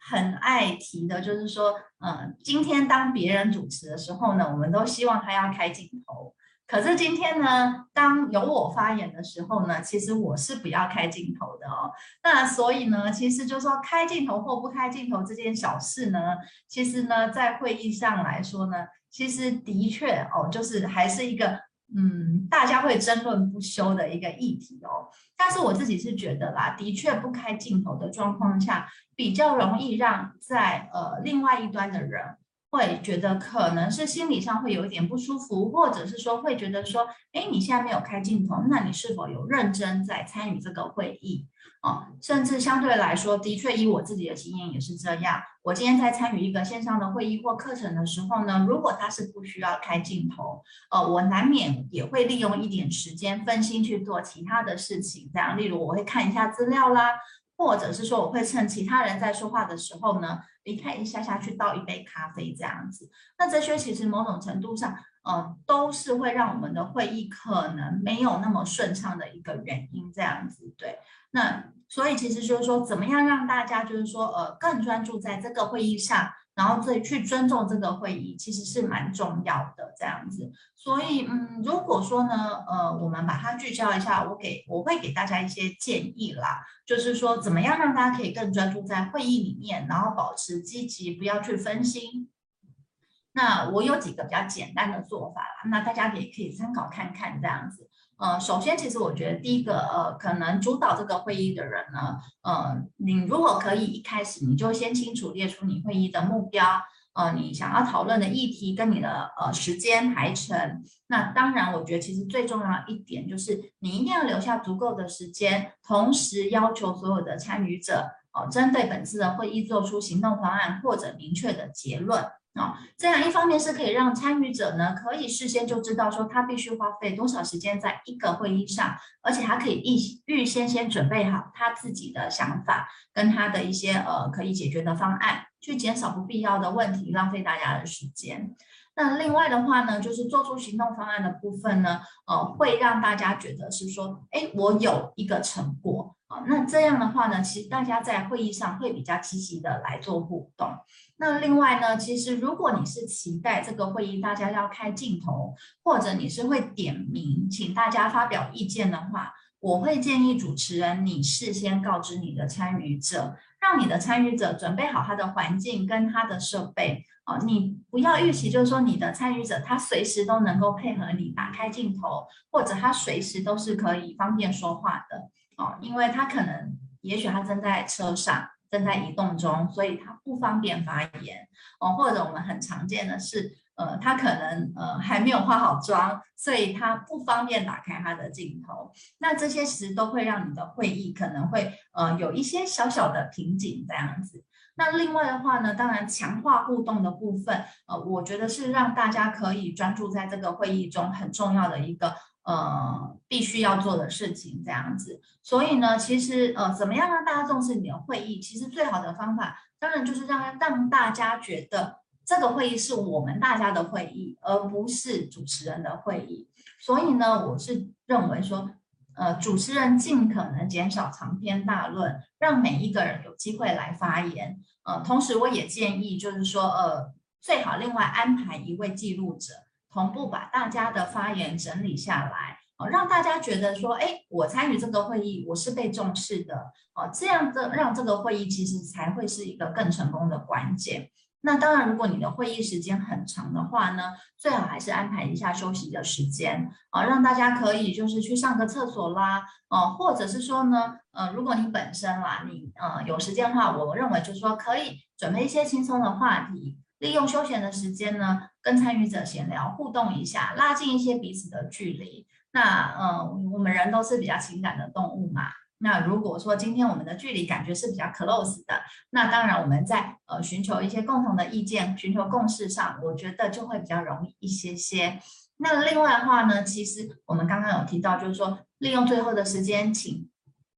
很爱提的，就是说，嗯，今天当别人主持的时候呢，我们都希望他要开镜头。可是今天呢，当由我发言的时候呢，其实我是不要开镜头的哦。那所以呢，其实就是说开镜头或不开镜头这件小事呢，其实呢，在会议上来说呢，其实的确哦，就是还是一个。嗯，大家会争论不休的一个议题哦。但是我自己是觉得啦，的确不开镜头的状况下，比较容易让在呃另外一端的人会觉得可能是心理上会有一点不舒服，或者是说会觉得说，哎，你现在没有开镜头，那你是否有认真在参与这个会议？哦，甚至相对来说，的确以我自己的经验也是这样。我今天在参与一个线上的会议或课程的时候呢，如果他是不需要开镜头，呃，我难免也会利用一点时间分心去做其他的事情，这样，例如我会看一下资料啦，或者是说我会趁其他人在说话的时候呢，离开一下下去倒一杯咖啡这样子。那这些其实某种程度上，呃，都是会让我们的会议可能没有那么顺畅的一个原因，这样子，对。那所以其实就是说，怎么样让大家就是说，呃，更专注在这个会议上，然后自己去尊重这个会议，其实是蛮重要的这样子。所以，嗯，如果说呢，呃，我们把它聚焦一下，我给我会给大家一些建议啦，就是说，怎么样让大家可以更专注在会议里面，然后保持积极，不要去分心。那我有几个比较简单的做法啦，那大家也可以参考看看这样子。呃，首先，其实我觉得第一个，呃，可能主导这个会议的人呢，呃，你如果可以一开始你就先清楚列出你会议的目标，呃，你想要讨论的议题跟你的呃时间排程。那当然，我觉得其实最重要一点就是你一定要留下足够的时间，同时要求所有的参与者，哦、呃，针对本次的会议做出行动方案或者明确的结论。啊、这样一方面是可以让参与者呢，可以事先就知道说他必须花费多少时间在一个会议上，而且他可以预预先先准备好他自己的想法跟他的一些呃可以解决的方案，去减少不必要的问题，浪费大家的时间。那另外的话呢，就是做出行动方案的部分呢，呃，会让大家觉得是说，哎，我有一个成果。那这样的话呢，其实大家在会议上会比较积极的来做互动。那另外呢，其实如果你是期待这个会议大家要开镜头，或者你是会点名请大家发表意见的话，我会建议主持人你事先告知你的参与者，让你的参与者准备好他的环境跟他的设备。啊，你不要预期就是说你的参与者他随时都能够配合你打开镜头，或者他随时都是可以方便说话的。哦，因为他可能，也许他正在车上，正在移动中，所以他不方便发言。哦，或者我们很常见的是，呃，他可能呃还没有化好妆，所以他不方便打开他的镜头。那这些其实都会让你的会议可能会呃有一些小小的瓶颈这样子。那另外的话呢，当然强化互动的部分，呃，我觉得是让大家可以专注在这个会议中很重要的一个。呃，必须要做的事情这样子，所以呢，其实呃，怎么样让大家重视你的会议？其实最好的方法，当然就是让让大家觉得这个会议是我们大家的会议，而不是主持人的会议。所以呢，我是认为说，呃，主持人尽可能减少长篇大论，让每一个人有机会来发言。呃，同时我也建议，就是说，呃，最好另外安排一位记录者。同步把大家的发言整理下来，哦，让大家觉得说，哎，我参与这个会议，我是被重视的，哦，这样的让这个会议其实才会是一个更成功的关键。那当然，如果你的会议时间很长的话呢，最好还是安排一下休息的时间，啊，让大家可以就是去上个厕所啦，哦，或者是说呢，呃，如果你本身啦，你呃有时间的话，我认为就是说可以准备一些轻松的话题。利用休闲的时间呢，跟参与者闲聊互动一下，拉近一些彼此的距离。那呃，我们人都是比较情感的动物嘛。那如果说今天我们的距离感觉是比较 close 的，那当然我们在呃寻求一些共同的意见、寻求共识上，我觉得就会比较容易一些些。那另外的话呢，其实我们刚刚有提到，就是说利用最后的时间，请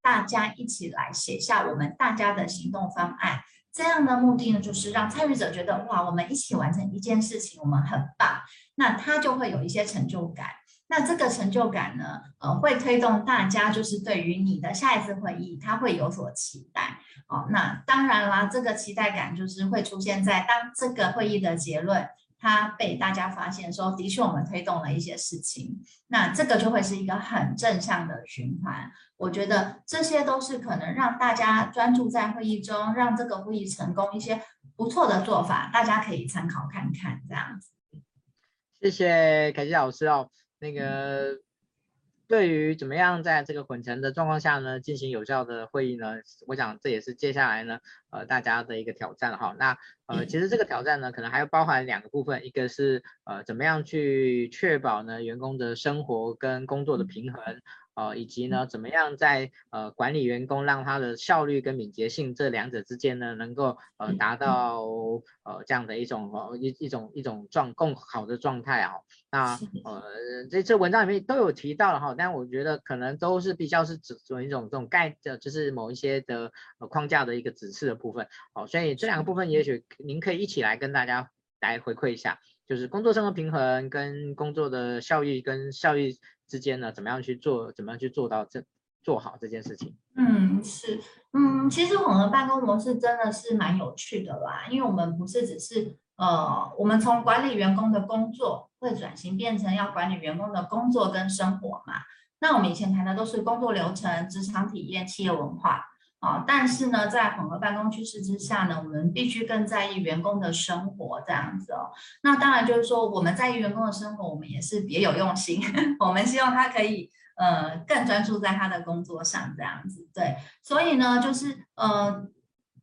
大家一起来写下我们大家的行动方案。这样的目的呢，就是让参与者觉得哇，我们一起完成一件事情，我们很棒，那他就会有一些成就感。那这个成就感呢，呃，会推动大家就是对于你的下一次会议，他会有所期待。哦，那当然啦，这个期待感就是会出现在当这个会议的结论。它被大家发现说，的确我们推动了一些事情，那这个就会是一个很正向的循环。我觉得这些都是可能让大家专注在会议中，让这个会议成功一些不错的做法，大家可以参考看看这样子。谢谢凯西老师哦，那个。对于怎么样在这个混成的状况下呢，进行有效的会议呢？我想这也是接下来呢，呃，大家的一个挑战哈。那呃，其实这个挑战呢，可能还要包含两个部分，一个是呃，怎么样去确保呢员工的生活跟工作的平衡呃，以及呢，怎么样在呃管理员工，让他的效率跟敏捷性这两者之间呢，能够呃达到呃这样的一种呃一一种一种状更好的状态啊。那呃这这文章里面都有提到了哈，但我觉得可能都是比较是指做一种这种概的，就是某一些的呃框架的一个指示的部分。好，所以这两个部分也许您可以一起来跟大家来回馈一下，就是工作生活平衡跟工作的效益跟效益。之间呢，怎么样去做？怎么样去做到这做好这件事情？嗯，是，嗯，其实混合办公模式真的是蛮有趣的啦，因为我们不是只是呃，我们从管理员工的工作会转型变成要管理员工的工作跟生活嘛。那我们以前谈的都是工作流程、职场体验、企业文化。啊，但是呢，在混合办公趋势之下呢，我们必须更在意员工的生活这样子哦。那当然就是说，我们在意员工的生活，我们也是别有用心。我们希望他可以呃更专注在他的工作上这样子。对，所以呢，就是呃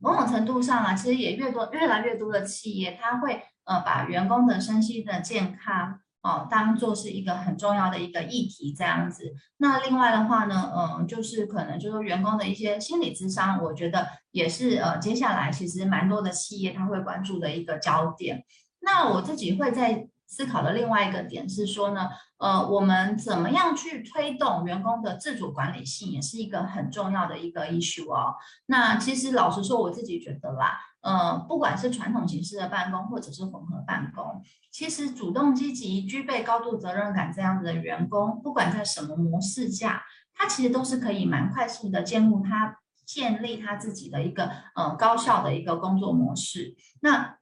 某种程度上啊，其实也越多越来越多的企业，他会呃把员工的身心的健康。哦，当做是一个很重要的一个议题这样子。那另外的话呢，嗯，就是可能就是员工的一些心理智商，我觉得也是呃，接下来其实蛮多的企业他会关注的一个焦点。那我自己会在思考的另外一个点是说呢，呃，我们怎么样去推动员工的自主管理性，也是一个很重要的一个 issue 哦。那其实老实说，我自己觉得啦。呃，不管是传统形式的办公，或者是混合办公，其实主动积极、具备高度责任感这样子的员工，不管在什么模式下，他其实都是可以蛮快速的建立他建立他自己的一个呃高效的一个工作模式。那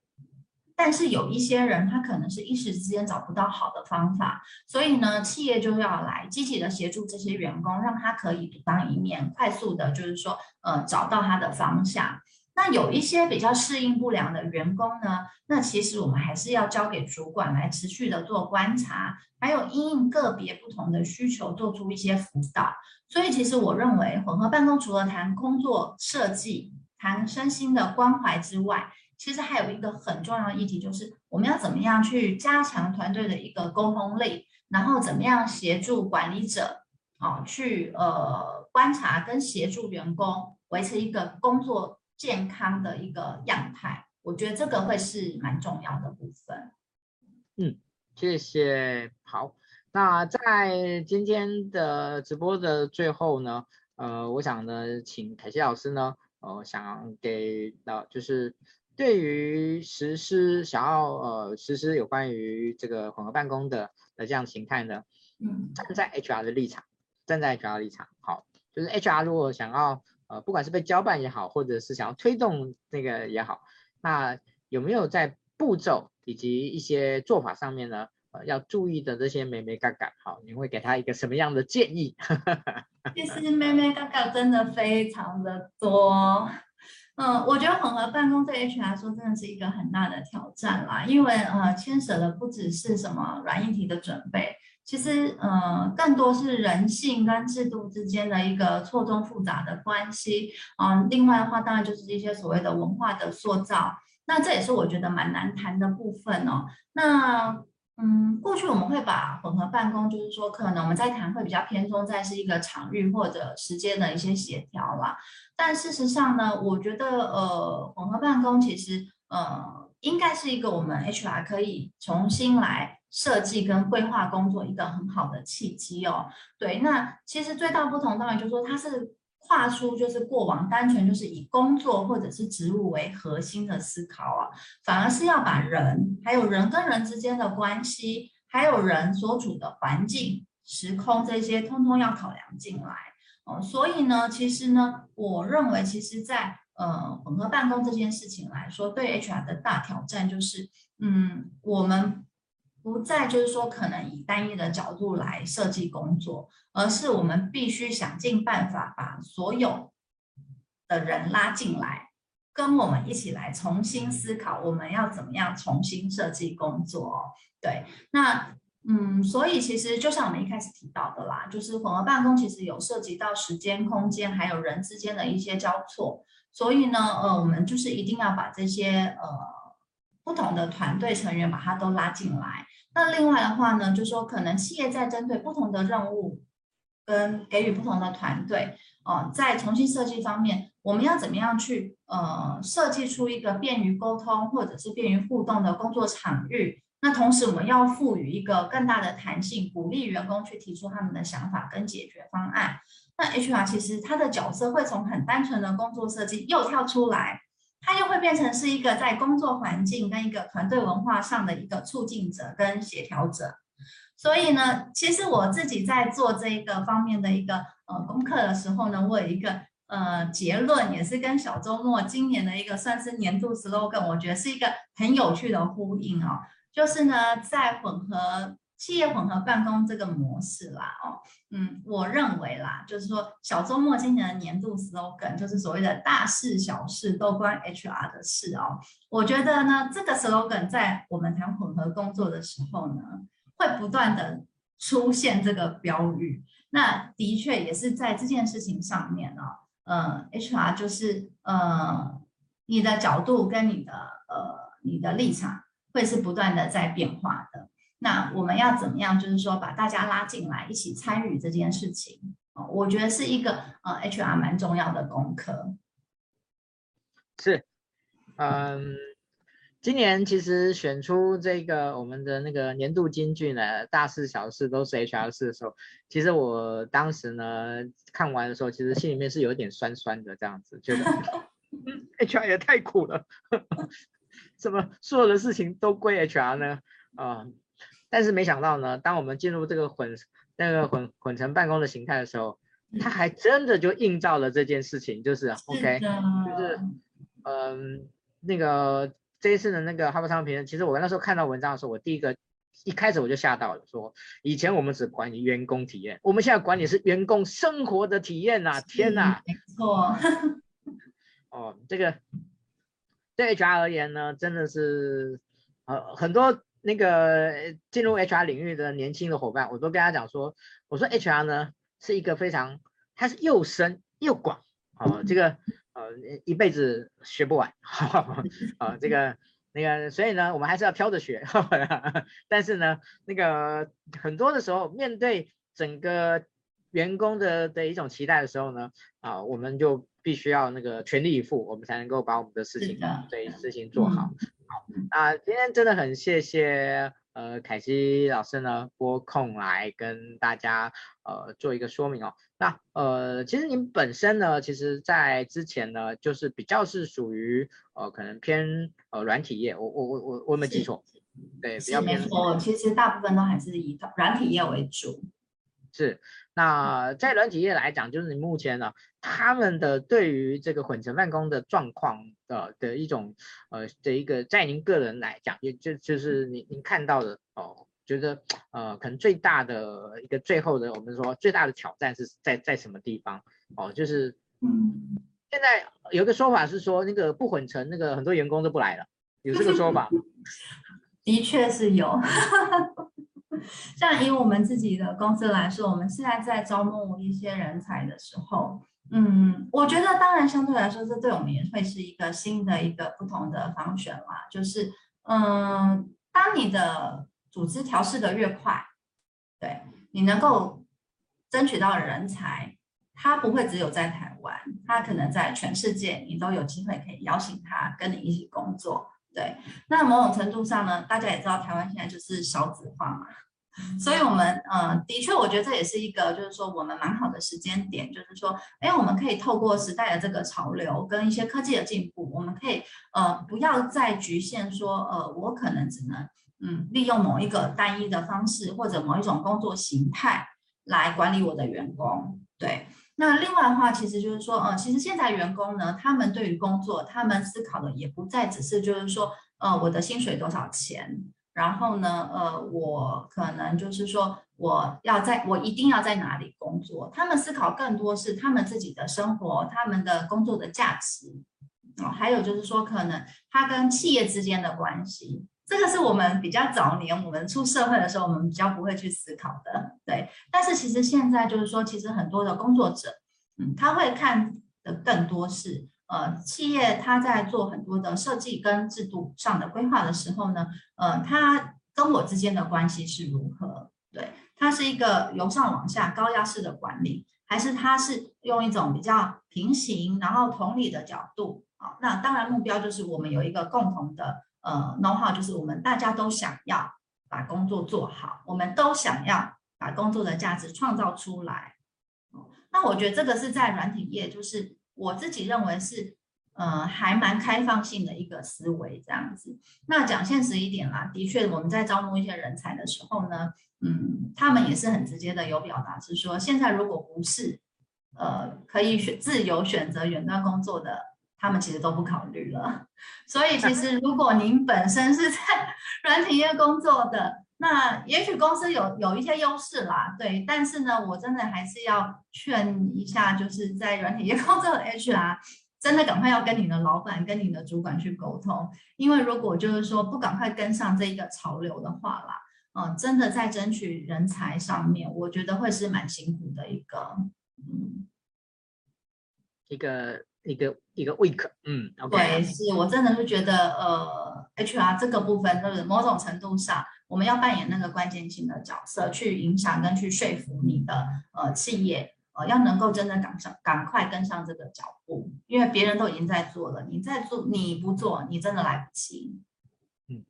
但是有一些人，他可能是一时之间找不到好的方法，所以呢，企业就要来积极的协助这些员工，让他可以独当一面，快速的，就是说呃找到他的方向。那有一些比较适应不良的员工呢，那其实我们还是要交给主管来持续的做观察，还有因应个别不同的需求做出一些辅导。所以其实我认为混合办公除了谈工作设计、谈身心的关怀之外，其实还有一个很重要的议题，就是我们要怎么样去加强团队的一个沟通力，然后怎么样协助管理者啊去呃观察跟协助员工维持一个工作。健康的一个样态，我觉得这个会是蛮重要的部分。嗯，谢谢。好，那在今天的直播的最后呢，呃，我想呢，请凯西老师呢，呃，想给到就是对于实施想要呃实施有关于这个混合办公的的这样形态呢，嗯，站在 HR 的立场，站在 HR 的立场，好，就是 HR 如果想要。呃，不管是被交办也好，或者是想要推动那个也好，那有没有在步骤以及一些做法上面呢？呃，要注意的这些眉眉嘎嘎，好，你会给他一个什么样的建议？其实眉眉嘎嘎真的非常的多。嗯，我觉得混合办公对 HR 来说真的是一个很大的挑战啦，因为呃，牵涉的不只是什么软硬体的准备。其实，呃，更多是人性跟制度之间的一个错综复杂的关系啊、另外的话，当然就是一些所谓的文化的塑造。那这也是我觉得蛮难谈的部分哦。那，嗯，过去我们会把混合办公，就是说，可能我们在谈会比较偏重在是一个场域或者时间的一些协调啦。但事实上呢，我觉得，呃，混合办公其实，呃，应该是一个我们 HR 可以重新来。设计跟规划工作一个很好的契机哦，对，那其实最大不同当然就是说它是跨出就是过往单纯就是以工作或者是职务为核心的思考啊，反而是要把人还有人跟人之间的关系，还有人所处的环境、时空这些通通要考量进来哦，所以呢，其实呢，我认为其实在呃混合办公这件事情来说，对 HR 的大挑战就是，嗯，我们。不再就是说，可能以单一的角度来设计工作，而是我们必须想尽办法把所有的人拉进来，跟我们一起来重新思考我们要怎么样重新设计工作。对，那嗯，所以其实就像我们一开始提到的啦，就是混合办公其实有涉及到时间、空间还有人之间的一些交错，所以呢，呃，我们就是一定要把这些呃不同的团队成员把它都拉进来。那另外的话呢，就说可能企业在针对不同的任务跟给予不同的团队哦，在重新设计方面，我们要怎么样去呃设计出一个便于沟通或者是便于互动的工作场域？那同时，我们要赋予一个更大的弹性，鼓励员工去提出他们的想法跟解决方案。那 HR 其实他的角色会从很单纯的工作设计又跳出来，他又会变成是一个在工作环境跟一个团队文化上的一个促进者跟协调者。所以呢，其实我自己在做这一个方面的一个呃功课的时候呢，我有一个呃结论，也是跟小周末今年的一个算是年度 slogan，我觉得是一个很有趣的呼应哦。就是呢，在混合企业混合办公这个模式啦，哦，嗯，我认为啦，就是说小周末今年的年度 slogan 就是所谓的大事小事都关 HR 的事哦。我觉得呢，这个 slogan 在我们谈混合工作的时候呢，会不断的出现这个标语。那的确也是在这件事情上面哦，呃，HR 就是呃，你的角度跟你的呃你的立场。会是不断的在变化的。那我们要怎么样？就是说把大家拉进来，一起参与这件事情。哦，我觉得是一个呃 HR 蛮重要的功课。是，嗯，今年其实选出这个我们的那个年度金句呢，大事小事都是 HR 事的时候，其实我当时呢看完的时候，其实心里面是有点酸酸的这样子，觉得 HR 也太苦了。怎么所有的事情都归 HR 呢？啊、呃，但是没想到呢，当我们进入这个混那个混混成办公的形态的时候，它还真的就映照了这件事情，就是 OK，就是嗯、呃，那个这一次的那个哈佛商业评论，其实我那时候看到文章的时候，我第一个一开始我就吓到了，说以前我们只管理员工体验，我们现在管理是员工生活的体验呐，天呐，没错，哦，这个。对 HR 而言呢，真的是呃很多那个进入 HR 领域的年轻的伙伴，我都跟他讲说，我说 HR 呢是一个非常，它是又深又广，哦，这个呃一辈子学不完，啊、哦、这个那个，所以呢我们还是要挑着学，呵 呵但是呢那个很多的时候面对整个员工的的一种期待的时候呢，啊我们就。必须要那个全力以赴，我们才能够把我们的事情对事情做好。嗯、好，那今天真的很谢谢呃凯西老师呢拨空来跟大家呃做一个说明哦。那呃其实您本身呢，其实在之前呢就是比较是属于呃可能偏呃软体业，我我我我我没记错，对，比较偏。没错，其实大部分都还是以软体业为主。是，那在软体业来讲，就是你目前呢，他们的对于这个混成办公的状况的的一种呃的一个，在您个人来讲，也就就是您您看到的哦，觉得呃可能最大的一个最后的我们说最大的挑战是在在什么地方哦？就是嗯，现在有个说法是说那个不混成那个很多员工都不来了，有这个说法？的确是有。像以我们自己的公司来说，我们现在在招募一些人才的时候，嗯，我觉得当然相对来说，这对我们也会是一个新的一个不同的方选啦。就是，嗯，当你的组织调试的越快，对，你能够争取到人才，他不会只有在台湾，他可能在全世界，你都有机会可以邀请他跟你一起工作。对，那某种程度上呢，大家也知道台湾现在就是少子化嘛。所以，我们呃，的确，我觉得这也是一个，就是说，我们蛮好的时间点，就是说，哎，我们可以透过时代的这个潮流跟一些科技的进步，我们可以呃，不要再局限说，呃，我可能只能嗯，利用某一个单一的方式或者某一种工作形态来管理我的员工。对，那另外的话，其实就是说，呃，其实现在员工呢，他们对于工作，他们思考的也不再只是就是说，呃，我的薪水多少钱。然后呢，呃，我可能就是说，我要在，我一定要在哪里工作？他们思考更多是他们自己的生活，他们的工作的价值，哦，还有就是说，可能他跟企业之间的关系，这个是我们比较早年我们出社会的时候，我们比较不会去思考的，对。但是其实现在就是说，其实很多的工作者，嗯，他会看的更多是。呃，企业它在做很多的设计跟制度上的规划的时候呢，呃，它跟我之间的关系是如何？对，它是一个由上往下高压式的管理，还是它是用一种比较平行然后同理的角度？好，那当然目标就是我们有一个共同的呃 know how，就是我们大家都想要把工作做好，我们都想要把工作的价值创造出来。那我觉得这个是在软体业，就是我自己认为是。呃，还蛮开放性的一个思维这样子。那讲现实一点啦，的确我们在招募一些人才的时候呢，嗯，他们也是很直接的有表达，是说现在如果不是呃可以选自由选择远端工作的，他们其实都不考虑了。所以其实如果您本身是在 软体业工作的，那也许公司有有一些优势啦，对。但是呢，我真的还是要劝一下，就是在软体业工作的 HR。真的赶快要跟你的老板、跟你的主管去沟通，因为如果就是说不赶快跟上这一个潮流的话啦，嗯，真的在争取人才上面，我觉得会是蛮辛苦的一个，嗯，一个一个一个 week，嗯，okay. 对，是我真的是觉得，呃，HR 这个部分就是某种程度上，我们要扮演那个关键性的角色，去影响跟去说服你的呃企业。呃，要能够真的赶上，赶快跟上这个脚步，因为别人都已经在做了，你在做，你不做，你真的来不及。嗯，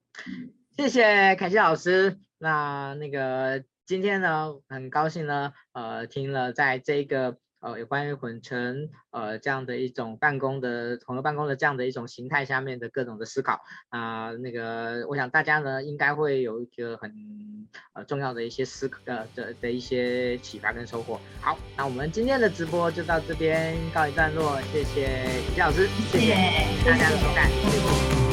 谢谢凯西老师。那那个今天呢，很高兴呢，呃，听了在这个。呃，有关于混成呃这样的一种办公的混合办公的这样的一种形态下面的各种的思考啊、呃，那个我想大家呢应该会有一个很呃重要的一些思呃的的一些启发跟收获。好，那我们今天的直播就到这边告一段落，谢谢李老师，谢谢，谢谢大家的收看。谢谢。